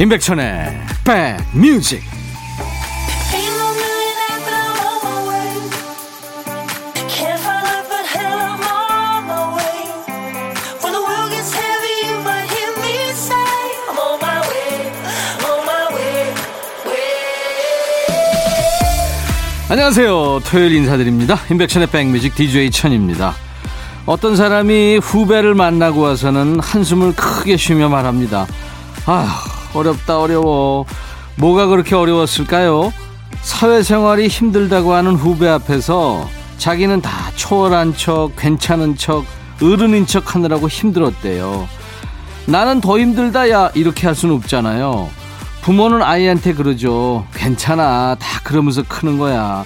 임백천의 백뮤직. 안녕하세요. 토요일 인사드립니다. 임백천의 백뮤직 DJ 천입니다. 어떤 사람이 후배를 만나고 와서는 한숨을 크게 쉬며 말합니다. 아 어렵다 어려워. 뭐가 그렇게 어려웠을까요? 사회생활이 힘들다고 하는 후배 앞에서 자기는 다 초월한 척, 괜찮은 척, 어른인 척 하느라고 힘들었대요. 나는 더 힘들다, 야. 이렇게 할 수는 없잖아요. 부모는 아이한테 그러죠. 괜찮아. 다 그러면서 크는 거야.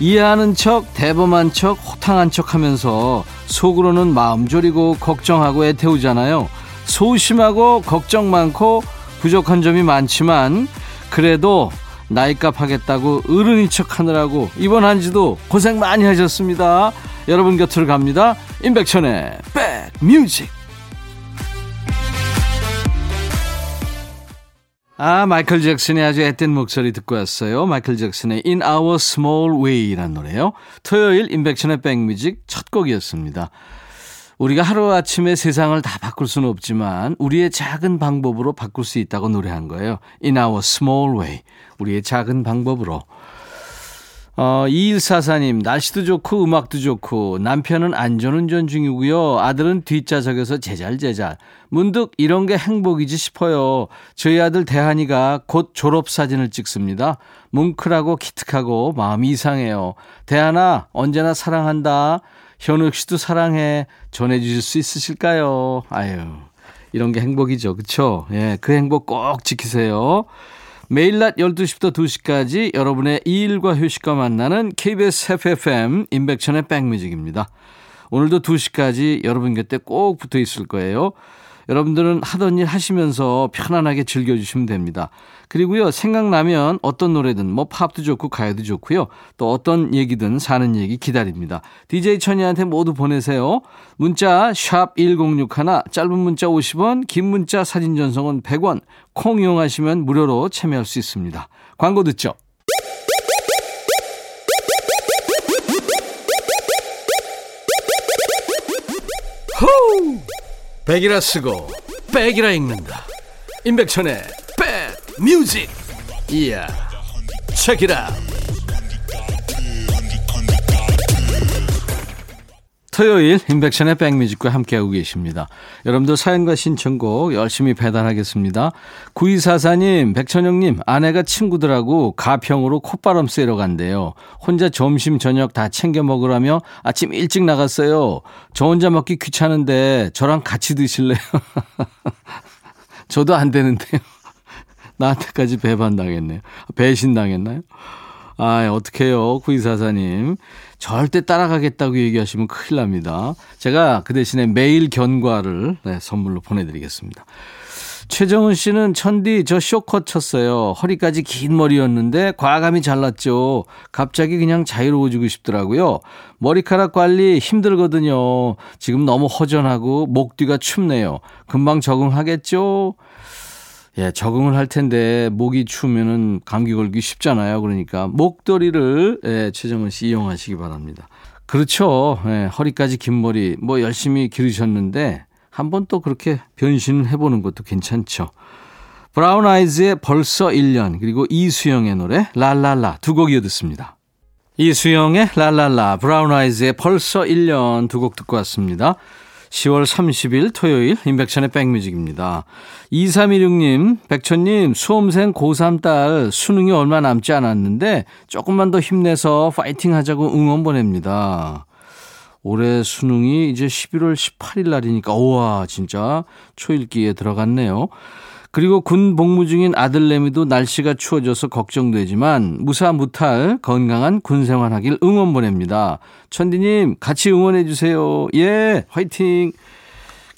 이해하는 척, 대범한 척, 호탕한 척 하면서 속으로는 마음 졸이고 걱정하고 애태우잖아요. 소심하고 걱정 많고 부족한 점이 많지만 그래도 나이값 하겠다고 어른인 척 하느라고 이번 한 주도 고생 많이 하셨습니다. 여러분 곁으로 갑니다. 임백천의 백뮤직. 아, 마이클 잭슨의 아주 앳된 목소리 듣고 왔어요. 마이클 잭슨의 In Our Small Way라는 노래요. 토요일 임백천의 백뮤직 첫 곡이었습니다. 우리가 하루아침에 세상을 다 바꿀 수는 없지만 우리의 작은 방법으로 바꿀 수 있다고 노래한 거예요. In our small way. 우리의 작은 방법으로. 어, 2144님, 날씨도 좋고 음악도 좋고 남편은 안전운전 중이고요. 아들은 뒷좌석에서 제잘제잘. 문득 이런 게 행복이지 싶어요. 저희 아들 대한이가 곧 졸업사진을 찍습니다. 뭉클하고 기특하고 마음이 이상해요. 대한아, 언제나 사랑한다. 현욱 씨도 사랑해 전해주실 수 있으실까요? 아유, 이런 게 행복이죠. 그쵸? 예, 그 행복 꼭 지키세요. 매일 낮 12시부터 2시까지 여러분의 일과 휴식과 만나는 KBS FFM 인백천의 백뮤직입니다. 오늘도 2시까지 여러분 곁에 꼭 붙어 있을 거예요. 여러분들은 하던 일 하시면서 편안하게 즐겨주시면 됩니다. 그리고요, 생각나면 어떤 노래든 뭐 팝도 좋고 가요도 좋고요. 또 어떤 얘기든 사는 얘기 기다립니다. DJ 천이한테 모두 보내세요. 문자 샵 1061, 짧은 문자 50원, 긴 문자 사진 전송은 100원, 콩 이용하시면 무료로 참여할 수 있습니다. 광고 듣죠. 백이라 쓰고 백이라 읽는다. 임백천의 백뮤직. 이야 책이라 토요일 인백션의 백뮤직과 함께하고 계십니다. 여러분들 사연과 신청곡 열심히 배달하겠습니다. 9244님, 백천영님, 아내가 친구들하고 가평으로 콧바람 쐬러 간대요. 혼자 점심, 저녁 다 챙겨 먹으라며 아침 일찍 나갔어요. 저 혼자 먹기 귀찮은데 저랑 같이 드실래요? 저도 안 되는데요. 나한테까지 배반당했네요. 배신당했나요? 아, 어떡해요. 9244님. 절대 따라가겠다고 얘기하시면 큰일 납니다. 제가 그 대신에 매일 견과를 네, 선물로 보내드리겠습니다. 최정은 씨는 천디 저 쇼컷 쳤어요. 허리까지 긴 머리였는데 과감히 잘랐죠. 갑자기 그냥 자유로워지고 싶더라고요. 머리카락 관리 힘들거든요. 지금 너무 허전하고 목 뒤가 춥네요. 금방 적응하겠죠? 예, 적응을 할 텐데 목이 추우면은 감기 걸기 쉽잖아요. 그러니까 목도리를 예, 최정은 씨 이용하시기 바랍니다. 그렇죠. 예, 허리까지 긴 머리 뭐 열심히 기르셨는데 한번 또 그렇게 변신을 해보는 것도 괜찮죠. 브라운 아이즈의 벌써 1년 그리고 이수영의 노래 랄랄라 두 곡 이어 듣습니다. 이수영의 랄랄라 브라운 아이즈의 벌써 1년 두 곡 듣고 왔습니다. 10월 30일 토요일 임백천의 백뮤직입니다. 2316님, 백천님, 수험생 고3 딸 수능이 얼마 남지 않았는데 조금만 더 힘내서 파이팅 하자고 응원 보냅니다. 올해 수능이 이제 11월 18일 날이니까, 우와, 진짜 초읽기에 들어갔네요. 그리고 군 복무 중인 아들내미도 날씨가 추워져서 걱정되지만 무사 무탈 건강한 군 생활하길 응원 보냅니다. 천디님 같이 응원해 주세요. 예, 화이팅.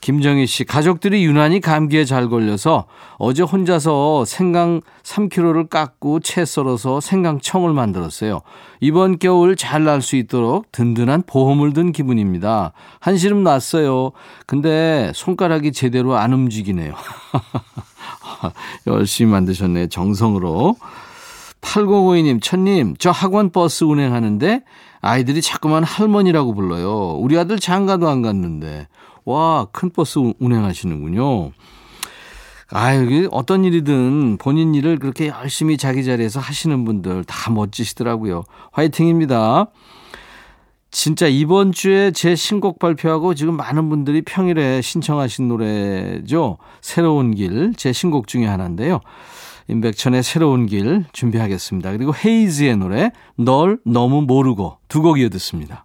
김정희 씨, 가족들이 유난히 감기에 잘 걸려서 어제 혼자서 생강 3kg를 깎고 채 썰어서 생강청을 만들었어요. 이번 겨울 잘 날 수 있도록 든든한 보험을 든 기분입니다. 한시름 났어요. 근데 손가락이 제대로 안 움직이네요. 열심히 만드셨네요. 정성으로. 8052님, 천님, 저 학원 버스 운행하는데 아이들이 자꾸만 할머니라고 불러요. 우리 아들 장가도 안 갔는데. 와, 큰 버스 운행하시는군요. 아유, 어떤 일이든 본인 일을 그렇게 열심히 자기 자리에서 하시는 분들 다 멋지시더라고요. 화이팅입니다. 진짜 이번 주에 제 신곡 발표하고 지금 많은 분들이 평일에 신청하신 노래죠. 새로운 길, 제 신곡 중에 하나인데요. 임백천의 새로운 길 준비하겠습니다. 그리고 헤이즈의 노래 널 너무 모르고 두 곡 이어 듣습니다.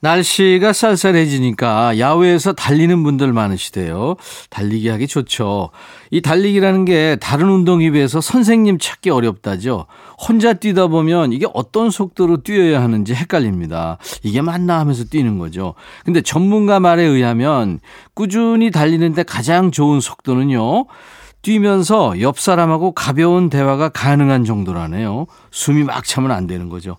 날씨가 쌀쌀해지니까 야외에서 달리는 분들 많으시대요. 달리기 하기 좋죠. 이 달리기라는 게 다른 운동에 비해서 선생님 찾기 어렵다죠. 혼자 뛰다 보면 이게 어떤 속도로 뛰어야 하는지 헷갈립니다. 이게 맞나 하면서 뛰는 거죠. 근데 전문가 말에 의하면 꾸준히 달리는데 가장 좋은 속도는요. 뛰면서 옆 사람하고 가벼운 대화가 가능한 정도라네요. 숨이 막 차면 안 되는 거죠.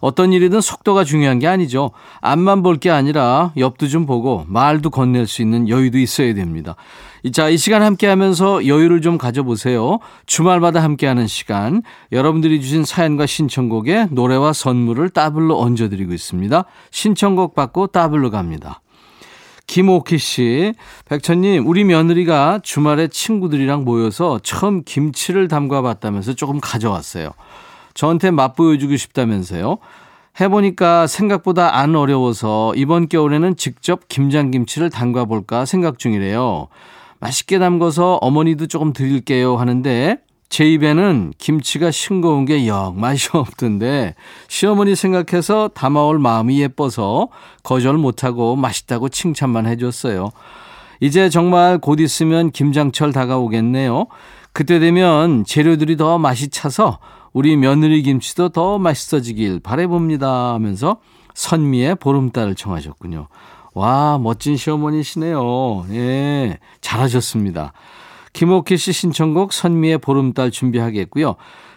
어떤 일이든 속도가 중요한 게 아니죠. 앞만 볼 게 아니라 옆도 좀 보고 말도 건넬 수 있는 여유도 있어야 됩니다. 자, 이 시간 함께 하면서 여유를 좀 가져보세요. 주말마다 함께 하는 시간. 여러분들이 주신 사연과 신청곡에 노래와 선물을 따블로 얹어드리고 있습니다. 신청곡 받고 따블로 갑니다. 김오키 씨, 백천님, 우리 며느리가 주말에 친구들이랑 모여서 처음 김치를 담가 봤다면서 조금 가져왔어요. 저한테 맛보여주고 싶다면서요. 해보니까 생각보다 안 어려워서 이번 겨울에는 직접 김장김치를 담가 볼까 생각 중이래요. 맛있게 담궈서 어머니도 조금 드릴게요 하는데 제 입에는 김치가 싱거운 게 영 맛이 없던데 시어머니 생각해서 담아올 마음이 예뻐서 거절 못하고 맛있다고 칭찬만 해줬어요. 이제 정말 곧 있으면 김장철 다가오겠네요. 그때 되면 재료들이 더 맛이 차서 우리 며느리 김치도 더 맛있어지길 바래봅니다 하면서 선미의 보름달을 청하셨군요. 와, 멋진 시어머니시네요. 예, 잘하셨습니다. 김옥희 씨 신청곡 선미의 보름달 준비하겠고요.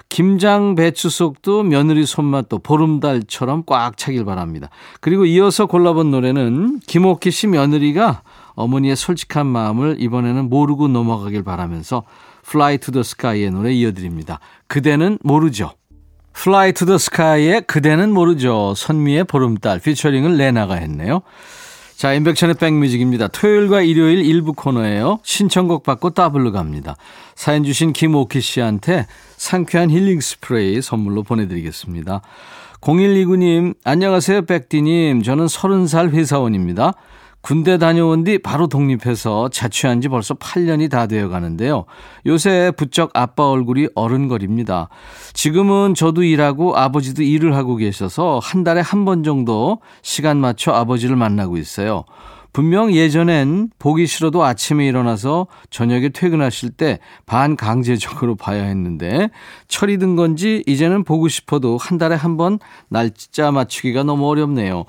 김장 배추 속도 며느리 손맛도 보름달처럼 꽉 차길 바랍니다. 그리고 이어서 골라본 노래는 김옥희 씨 며느리가 어머니의 솔직한 마음을 이번에는 모르고 넘어가길 바라면서 Fly to the Sky의 노래 이어드립니다. 그대는 모르죠. Fly to the Sky의 그대는 모르죠. 선미의 보름달 피처링을 레나가 했네요. 자, 임백천의 백뮤직입니다. 토요일과 일요일 일부 코너예요. 신청곡 받고 따블로 갑니다. 사연 주신 김오키 씨한테 상쾌한 힐링 스프레이 선물로 보내드리겠습니다. 0129님, 안녕하세요, 백디님. 저는 30살 회사원입니다. 군대 다녀온 뒤 바로 독립해서 자취한 지 벌써 8년이 다 되어 가는데요. 요새 부쩍 아빠 얼굴이 어른거립니다. 지금은 저도 일하고 아버지도 일을 하고 계셔서 한 달에 한 번 정도 시간 맞춰 아버지를 만나고 있어요. 분명 예전엔 보기 싫어도 아침에 일어나서 저녁에 퇴근하실 때 반강제적으로 봐야 했는데 철이 든 건지 이제는 보고 싶어도 한 달에 한 번 날짜 맞추기가 너무 어렵네요.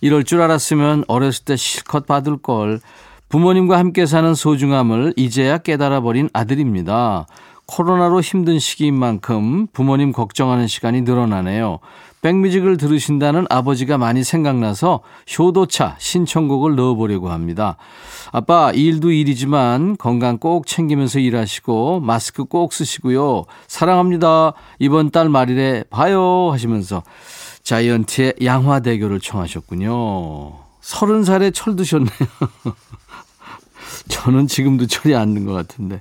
이럴 줄 알았으면 어렸을 때 실컷 받을 걸. 부모님과 함께 사는 소중함을 이제야 깨달아 버린 아들입니다. 코로나로 힘든 시기인 만큼 부모님 걱정하는 시간이 늘어나네요. 백뮤직을 들으신다는 아버지가 많이 생각나서 효도차 신청곡을 넣어보려고 합니다. 아빠, 일도 일이지만 건강 꼭 챙기면서 일하시고 마스크 꼭 쓰시고요. 사랑합니다. 이번 달 말일에 봐요 하시면서 자이언티의 양화대교를 청하셨군요. 서른 살에 철 드셨네요. 저는 지금도 철이 안 든 것 같은데.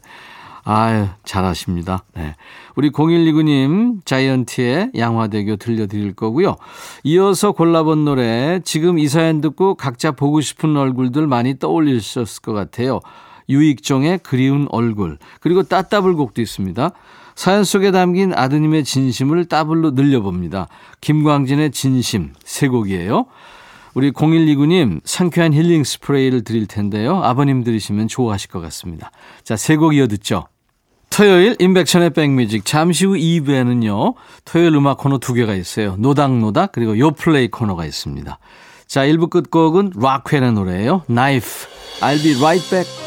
아유, 잘하십니다. 네. 우리 0129님, 자이언티의 양화대교 들려드릴 거고요. 이어서 골라본 노래, 지금 이 사연 듣고 각자 보고 싶은 얼굴들 많이 떠올리셨을 것 같아요. 유익종의 그리운 얼굴, 그리고 따따블곡도 있습니다. 사연 속에 담긴 아드님의 진심을 따블로 늘려봅니다. 김광진의 진심, 세 곡이에요. 우리 0129님 상쾌한 힐링 스프레이를 드릴 텐데요. 아버님 들으시면 좋아하실 것 같습니다. 자, 세 곡 이어 듣죠. 토요일 인백션의 백뮤직 잠시 후 2부에는요. 토요일 음악 코너 두 개가 있어요. 노닥노닥 그리고 요플레이 코너가 있습니다. 자 1부 끝곡은 락회의 노래예요. Knife. I'll be right back.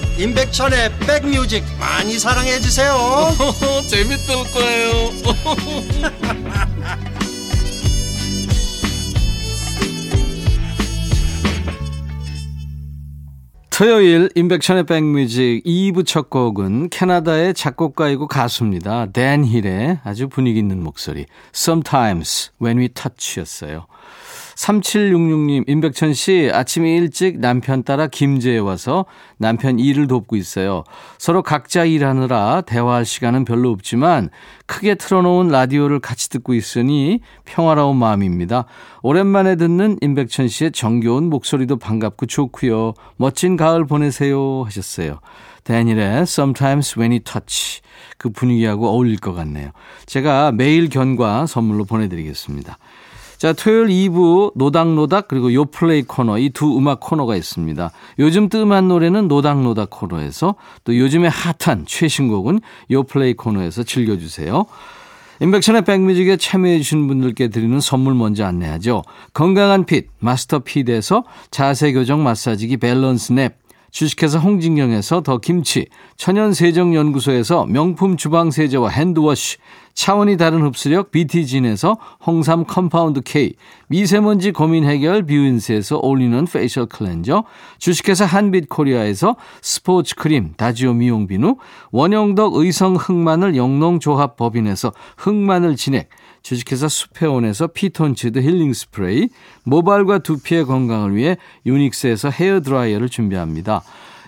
임백천의 백뮤직 많이 사랑해 주세요 재밌을 거예요 토요일 인백션의 백뮤직 2부 첫 곡은 캐나다의 작곡가이고 가수입니다. 댄 힐의 아주 분위기 있는 목소리 Sometimes When We Touch였어요. 3766님, 임백천 씨, 아침에 일찍 남편 따라 김제에 와서 남편 일을 돕고 있어요. 서로 각자 일하느라 대화할 시간은 별로 없지만 크게 틀어놓은 라디오를 같이 듣고 있으니 평화로운 마음입니다. 오랜만에 듣는 임백천 씨의 정겨운 목소리도 반갑고 좋고요. 멋진 가을 보내세요 하셨어요. 데니의 Sometimes When You Touch 그 분위기하고 어울릴 것 같네요. 제가 매일 견과 선물로 보내드리겠습니다. 자, 토요일 2부 노닥노닥 그리고 요플레이 코너 이 두 음악 코너가 있습니다. 요즘 뜸한 노래는 노닥노닥 코너에서 또 요즘에 핫한 최신곡은 요플레이 코너에서 즐겨주세요. 임백천의 백뮤직에 참여해 주신 분들께 드리는 선물 먼저 안내하죠. 건강한 fit 마스터 핏에서 자세 교정 마사지기 밸런스 냅 주식회사 홍진경에서 더 김치, 천연세정연구소에서 명품 주방세제와 핸드워시, 차원이 다른 흡수력 BT진에서 홍삼 compound K, 미세먼지 고민 해결 뷰인스에서 올리는 facial cleanser, 주식회사 한빛코리아에서 스포츠 크림 다지오 미용 비누, 원형덕 의성 흑마늘 영농조합 법인에서 흑마늘 진액, 주식회사 수페온에서 피톤치드 힐링 스프레이, 모발과 두피의 건강을 위해 유닉스에서 헤어 드라이어를 준비합니다.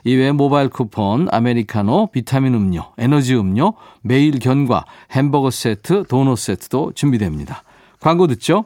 이외에 모바일 쿠폰, 아메리카노, 비타민 음료, 에너지 음료, 매일 견과, 햄버거 세트, 도넛 세트도 준비됩니다. 광고 듣죠?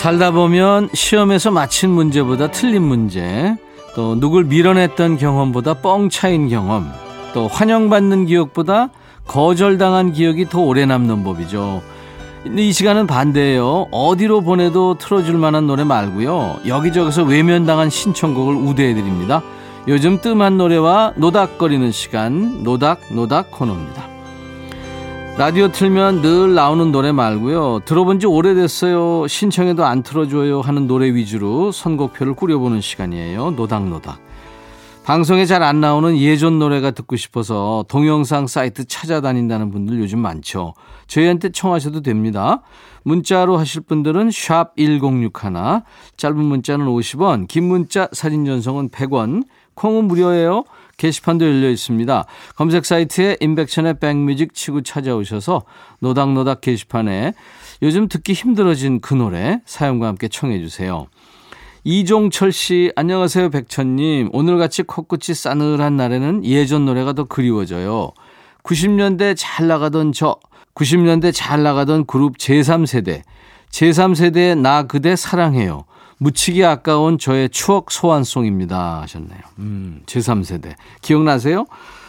살다 보면 시험에서 맞힌 문제보다 틀린 문제, 또 누굴 밀어냈던 경험보다 뻥 차인 경험, 또 환영받는 기억보다 거절당한 기억이 더 오래 남는 법이죠. 근데 이 시간은 반대예요. 어디로 보내도 틀어줄 만한 노래 말고요. 여기저기서 외면당한 신청곡을 우대해드립니다. 요즘 뜸한 노래와 노닥거리는 시간, 노닥노닥 노닥 코너입니다. 라디오 틀면 늘 나오는 노래 말고요. 들어본 지 오래됐어요. 신청해도 안 틀어줘요 하는 노래 위주로 선곡표를 꾸려보는 시간이에요. 노닥노닥. 방송에 잘 안 나오는 예전 노래가 듣고 싶어서 동영상 사이트 찾아다닌다는 분들 요즘 많죠. 저희한테 청하셔도 됩니다. 문자로 하실 분들은 샵 1061, 짧은 문자는 50원, 긴 문자 사진 전송은 100원, 콩은 무료예요. 게시판도 열려 있습니다. 검색 사이트에 인백션의 백뮤직 치고 찾아오셔서 노닥노닥 게시판에 요즘 듣기 힘들어진 그 노래 사연과 함께 청해 주세요. 이종철 씨, 안녕하세요, 백천님. 오늘같이 코끝이 싸늘한 날에는 예전 노래가 더 그리워져요. 90년대 잘 나가던 저, 90년대 잘 나가던 그룹 제3세대, 제3세대의 나 그대 사랑해요. 묻히기 아까운 저의 추억 소환송입니다 하셨네요. 음, 제3세대. 기억나세요?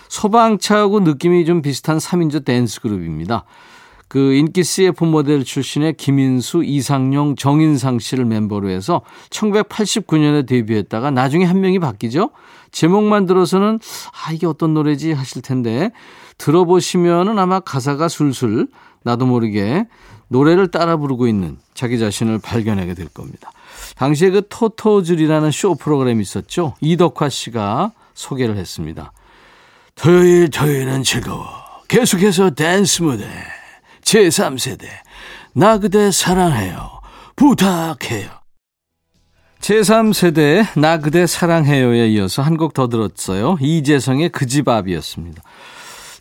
소방차하고 느낌이 좀 비슷한 3인조 댄스 그룹입니다. 그 인기 CF 모델 출신의 김인수, 이상용, 정인상 씨를 멤버로 해서 1989년에 데뷔했다가 나중에 한 명이 바뀌죠. 제목만 들어서는 아 이게 어떤 노래지 하실 텐데 들어보시면은 아마 가사가 술술 나도 모르게 노래를 따라 부르고 있는 자기 자신을 발견하게 될 겁니다. 당시에 그 토토즐이라는 쇼 프로그램이 있었죠. 이덕화 씨가 소개를 했습니다. 토요일 토요일은 즐거워. 계속해서 댄스 무대. 제3세대. 나 그대 사랑해요. 부탁해요. 제3세대 나 그대 사랑해요에 이어서 한 곡 더 들었어요. 이재성의 그 집 앞이었습니다.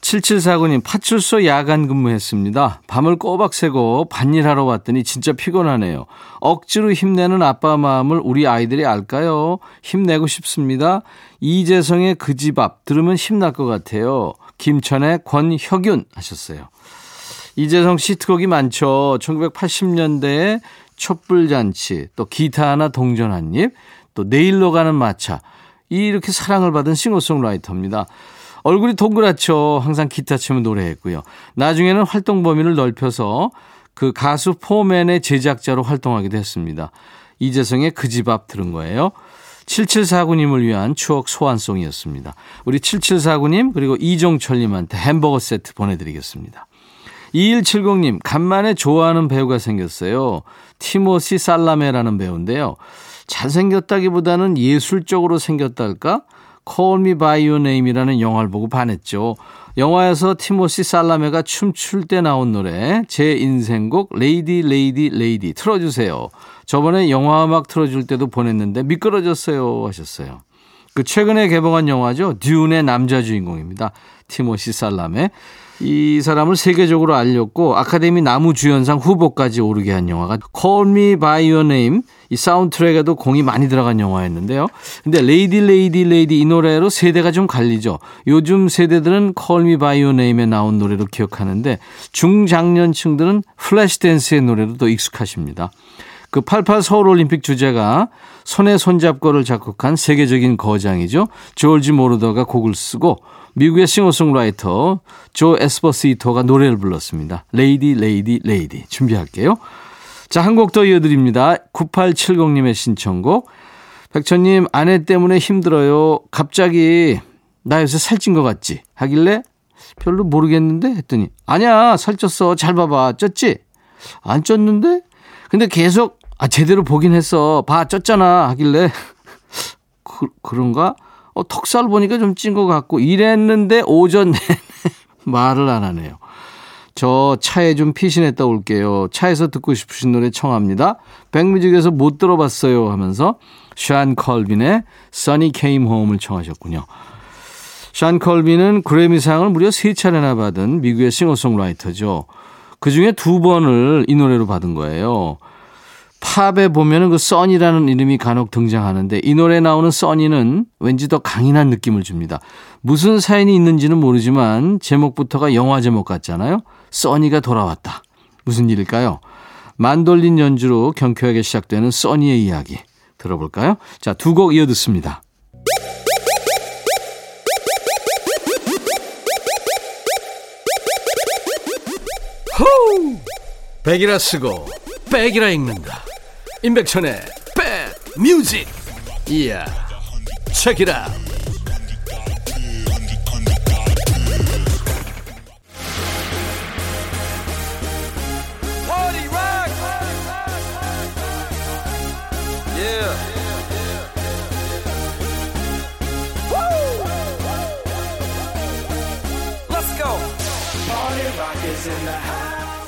7749님, 파출소 야간 근무했습니다. 밤을 꼬박 새고 반일하러 왔더니 진짜 피곤하네요. 억지로 힘내는 아빠 마음을 우리 아이들이 알까요? 힘내고 싶습니다. 이재성의 그 집 앞 들으면 힘날 것 같아요. 김천의 권혁윤 하셨어요. 이재성 씨 트곡이 많죠. 1980년대에 촛불잔치, 또 기타 하나 동전 한 입, 또 내일로 가는 마차. 이렇게 사랑을 받은 싱어송라이터입니다. 얼굴이 동그랗죠. 항상 기타 치면 노래했고요. 나중에는 활동 범위를 넓혀서 그 가수 포맨의 제작자로 활동하기도 했습니다. 이재성의 그 집 앞 들은 거예요. 7749님을 위한 추억 소환송이었습니다. 우리 7749님 그리고 이종철님한테 햄버거 세트 보내드리겠습니다. 2170님 간만에 좋아하는 배우가 생겼어요. 티모시 살라메라는 배우인데요. 잘생겼다기보다는 예술적으로 생겼달까? Call Me By Your Name이라는 영화를 보고 반했죠. 영화에서 티모시 살라메가 춤출 때 나온 노래 제 인생곡 Lady Lady Lady 틀어주세요. 저번에 영화 음악 틀어줄 때도 보냈는데 미끄러졌어요 하셨어요. 그 최근에 개봉한 영화죠. 듄의 남자 주인공입니다. 티모시 살라메. 이 사람을 세계적으로 알렸고 아카데미 남우 주연상 후보까지 오르게 한 영화가 Call Me By Your Name 이 사운드트랙에도 공이 많이 들어간 영화였는데요. 근데 Lady Lady Lady 이 노래로 세대가 좀 갈리죠. 요즘 세대들은 By Your Name에 나온 노래로 기억하는데 중장년층들은 Flashdance의 노래로 더 익숙하십니다. 그 88 서울올림픽 주제가 손에 손잡고를 작곡한 세계적인 거장이죠. 조지 모로더가 곡을 쓰고 미국의 싱어송라이터 조 에스포지토가 노래를 불렀습니다. Lady Lady Lady 준비할게요. 자, 한 곡 더 이어드립니다. 9870님의 신청곡. 백천님, 아내 때문에 힘들어요. 갑자기, 나 요새 살찐 것 같지? 하길래, 별로 모르겠는데? 했더니, 아니야, 살쪘어. 잘 봐봐. 쪘지? 안 쪘는데? 근데 계속, 아, 제대로 보긴 했어. 봐, 쪘잖아. 하길래, 그, 그런가? 어, 턱살 보니까 좀 찐 것 같고 이랬는데 오전 내내 말을 안 하네요. 저 차에 좀 피신했다 올게요. 차에서 듣고 싶으신 노래 청합니다. 백뮤직에서 못 들어봤어요 하면서 샤안 컬빈의 Sunny Came Home을 청하셨군요. 샤안 컬빈은 그래미상을 무려 세 차례나 받은 미국의 싱어송라이터죠. 그 중에 두 번을 이 노래로 받은 거예요. 팝에 보면은 그 써니라는 이름이 간혹 등장하는데 이 노래에 나오는 써니는 왠지 더 강인한 느낌을 줍니다. 무슨 사연이 있는지는 모르지만 제목부터가 영화 제목 같잖아요. 써니가 돌아왔다. 무슨 일일까요? 만돌린 연주로 경쾌하게 시작되는 써니의 이야기 들어볼까요? 자, 두 곡 이어 듣습니다. 호! 백이라 쓰고 백이라 읽는다. 임백천의 백 뮤직. 이야. 체키라.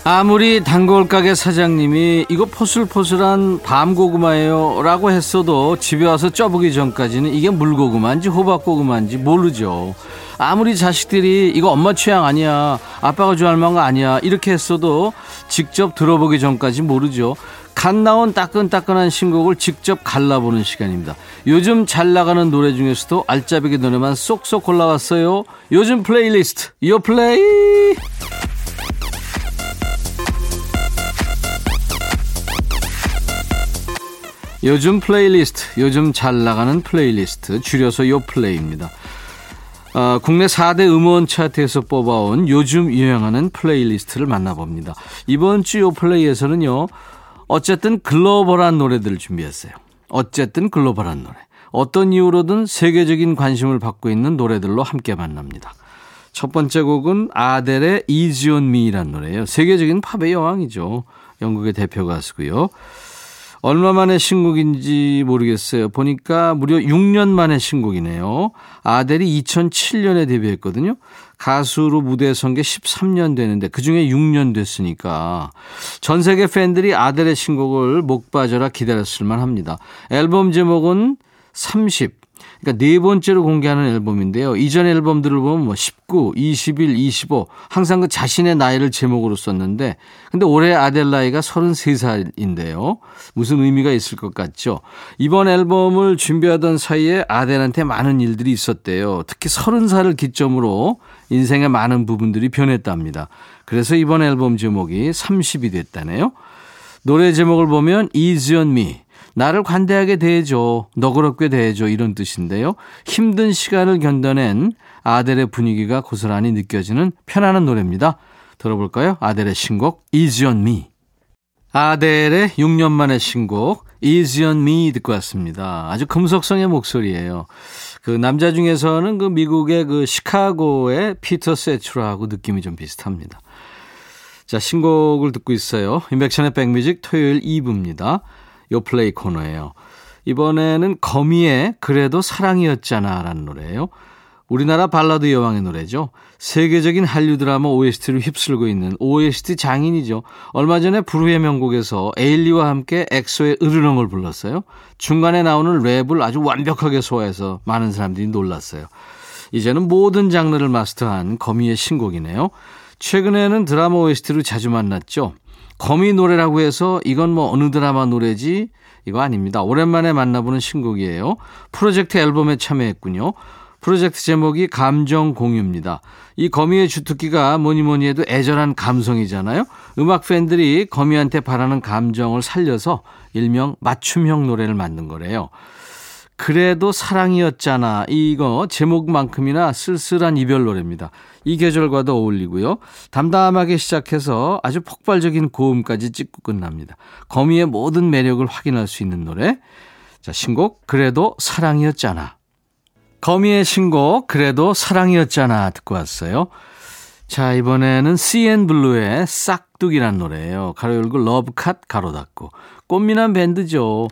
아무리 단골 가게 사장님이 이거 포슬포슬한 밤고구마예요 라고 했어도 집에 와서 쪄보기 전까지는 이게 물고구마인지 호박고구마인지 모르죠. 아무리 자식들이 이거 엄마 취향 아니야 아빠가 좋아할 만한 거 아니야 이렇게 했어도 직접 들어보기 전까지 모르죠. 갓 나온 따끈따끈한 신곡을 직접 갈라보는 시간입니다. 요즘 잘 나가는 노래 중에서도 알짜배기 노래만 쏙쏙 골라왔어요. 요즘 플레이리스트, 요 플레이! 요즘 플레이리스트, 요즘 잘 나가는 플레이리스트, 줄여서 요 플레이입니다. 어, 국내 4대 음원 차트에서 뽑아온 요즘 유행하는 플레이리스트를 만나봅니다. 이번 주 요 플레이에서는요, 어쨌든 글로벌한 노래들을 준비했어요. 어쨌든 글로벌한 노래. 어떤 이유로든 세계적인 관심을 받고 있는 노래들로 함께 만납니다. 첫 번째 곡은 아델의 Easy on Me란 노래예요. 세계적인 팝의 여왕이죠. 영국의 대표 가수고요. 얼마 만에 신곡인지 모르겠어요. 보니까 무려 6년 만에 신곡이네요. 아델이 2007년에 데뷔했거든요. 가수로 무대에 선 게 13년 되는데 그중에 6년 됐으니까 전 세계 팬들이 아델의 신곡을 목 빠져라 기다렸을 만합니다. 앨범 제목은 30 그러니까 네 번째로 공개하는 앨범인데요. 이전 앨범들을 보면 뭐 19, 21, 25 항상 그 자신의 나이를 제목으로 썼는데 근데 올해 아델 나이가 33살인데요. 무슨 의미가 있을 것 같죠? 이번 앨범을 준비하던 사이에 아델한테 많은 일들이 있었대요. 특히 30살을 기점으로 인생의 많은 부분들이 변했답니다. 그래서 이번 앨범 제목이 30이 됐다네요. 노래 제목을 보면 Easy on Me 나를 관대하게 대해줘, 너그럽게 대해줘 이런 뜻인데요. 힘든 시간을 견뎌낸 아델의 분위기가 고스란히 느껴지는 편안한 노래입니다. 들어볼까요? 아델의 신곡 Easy on Me. 아델의 6년 만의 신곡 Easy on Me 듣고 왔습니다. 아주 금속성의 목소리예요. 그 남자 중에서는 그 미국의 그 시카고의 피터 세츄라하고 느낌이 좀 비슷합니다. 자, 신곡을 듣고 있어요. 인백션의 백뮤직 토요일 2부입니다. 요플레이 코너예요. 이번에는 거미의 그래도 사랑이었잖아 라는 노래예요. 우리나라 발라드 여왕의 노래죠. 세계적인 한류 드라마 OST를 휩쓸고 있는 OST 장인이죠. 얼마 전에 불후의 명곡에서 에일리와 함께 엑소의 으르렁을 불렀어요. 중간에 나오는 랩을 아주 완벽하게 소화해서 많은 사람들이 놀랐어요. 이제는 모든 장르를 마스터한 거미의 신곡이네요. 최근에는 드라마 OST로 자주 만났죠. 거미 노래라고 해서 이건 뭐 어느 드라마 노래지? 이거 아닙니다. 오랜만에 만나보는 신곡이에요. 프로젝트 앨범에 참여했군요. 프로젝트 제목이 감정 공유입니다. 이 거미의 주특기가 뭐니 뭐니 해도 애절한 감성이잖아요. 음악 팬들이 거미한테 바라는 감정을 살려서 일명 맞춤형 노래를 만든 거래요. 그래도 사랑이었잖아. 이거 제목만큼이나 쓸쓸한 이별 노래입니다. 이 계절과도 어울리고요. 담담하게 시작해서 아주 폭발적인 고음까지 찍고 끝납니다. 거미의 모든 매력을 확인할 수 있는 노래. 자, 신곡 그래도 사랑이었잖아. 거미의 신곡 그래도 사랑이었잖아 듣고 왔어요. 자, 이번에는 CN블루의 싹둑이란 노래예요. 가로 열고 러브컷 가로 닫고. 꽃미남 밴드죠.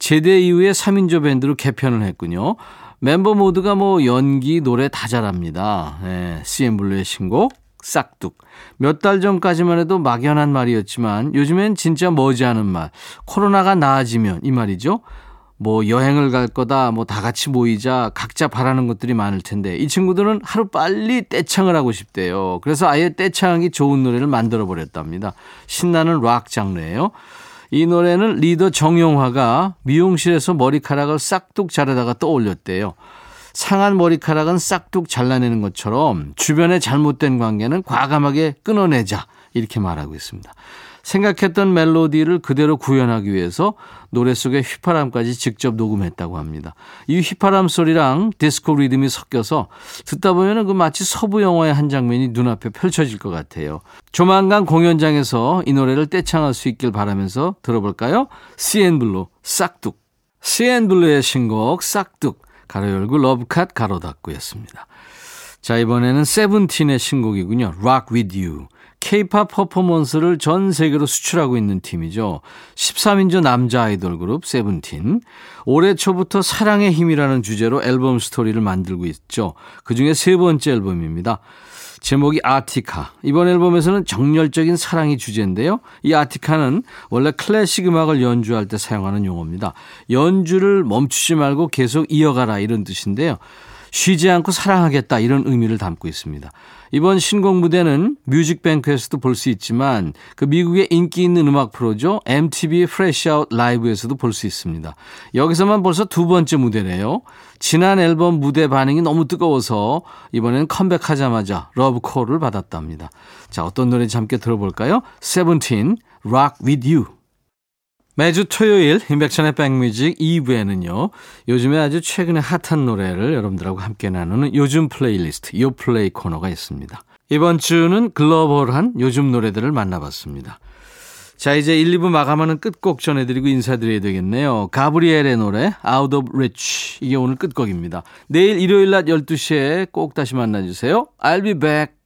제대 이후에 3인조 밴드로 개편을 했군요. 멤버 모두가 뭐 연기, 노래 다 잘합니다. 네, CN블루의 신곡 싹둑. 몇 달 전까지만 해도 막연한 말이었지만 요즘엔 진짜 머지않은 말. 코로나가 나아지면 이 말이죠. 뭐 여행을 갈 거다, 뭐 다 같이 모이자, 각자 바라는 것들이 많을 텐데 이 친구들은 하루 빨리 떼창을 하고 싶대요. 그래서 아예 떼창하기 좋은 노래를 만들어 버렸답니다. 신나는 락 장르예요. 이 노래는 리더 정용화가 미용실에서 머리카락을 싹둑 자르다가 떠올렸대요. 상한 머리카락은 싹둑 잘라내는 것처럼 주변의 잘못된 관계는 과감하게 끊어내자 이렇게 말하고 있습니다. 생각했던 멜로디를 그대로 구현하기 위해서 노래 속에 휘파람까지 직접 녹음했다고 합니다. 이 휘파람 소리랑 디스코 리듬이 섞여서 듣다 보면 그 마치 서부 영화의 한 장면이 눈앞에 펼쳐질 것 같아요. 조만간 공연장에서 이 노래를 떼창할 수 있길 바라면서 들어볼까요? CN블루 싹둑. CN블루의 신곡 싹둑. 가로 열고 Love Cut 가로 닫고였습니다. 자, 이번에는 세븐틴의 신곡이군요. Rock with you. 케이팝 퍼포먼스를 전 세계로 수출하고 있는 팀이죠. 13인조 남자 아이돌 그룹 세븐틴. 올해 초부터 사랑의 힘이라는 주제로 앨범 스토리를 만들고 있죠. 그중에 세 번째 앨범입니다. 제목이 아티카. 이번 앨범에서는 정열적인 사랑이 주제인데요. 이 아티카는 원래 클래식 음악을 연주할 때 사용하는 용어입니다. 연주를 멈추지 말고 계속 이어가라 이런 뜻인데요. 쉬지 않고 사랑하겠다 이런 의미를 담고 있습니다. 이번 신곡 무대는 뮤직뱅크에서도 볼 수 있지만 그 미국의 인기 있는 음악 프로죠. MTV Fresh Out Live에서도 볼 수 있습니다. 여기서만 벌써 두 번째 무대네요. 지난 앨범 무대 반응이 너무 뜨거워서 이번엔 컴백하자마자 러브콜을 받았답니다. 자, 어떤 노래인지 함께 들어볼까요? 세븐틴, Rock With You. 매주 토요일 임백천의 백뮤직 2부에는요. 요즘에 아주 최근에 핫한 노래를 여러분들하고 함께 나누는 요즘 플레이리스트 요플레이 코너가 있습니다. 이번 주는 글로벌한 요즘 노래들을 만나봤습니다. 자 이제 1, 2부 마감하는 끝곡 전해드리고 인사드려야 되겠네요. 가브리엘의 노래 Out of Reach 이게 오늘 끝곡입니다. 내일 일요일 낮 12시에 꼭 다시 만나주세요. I'll be back.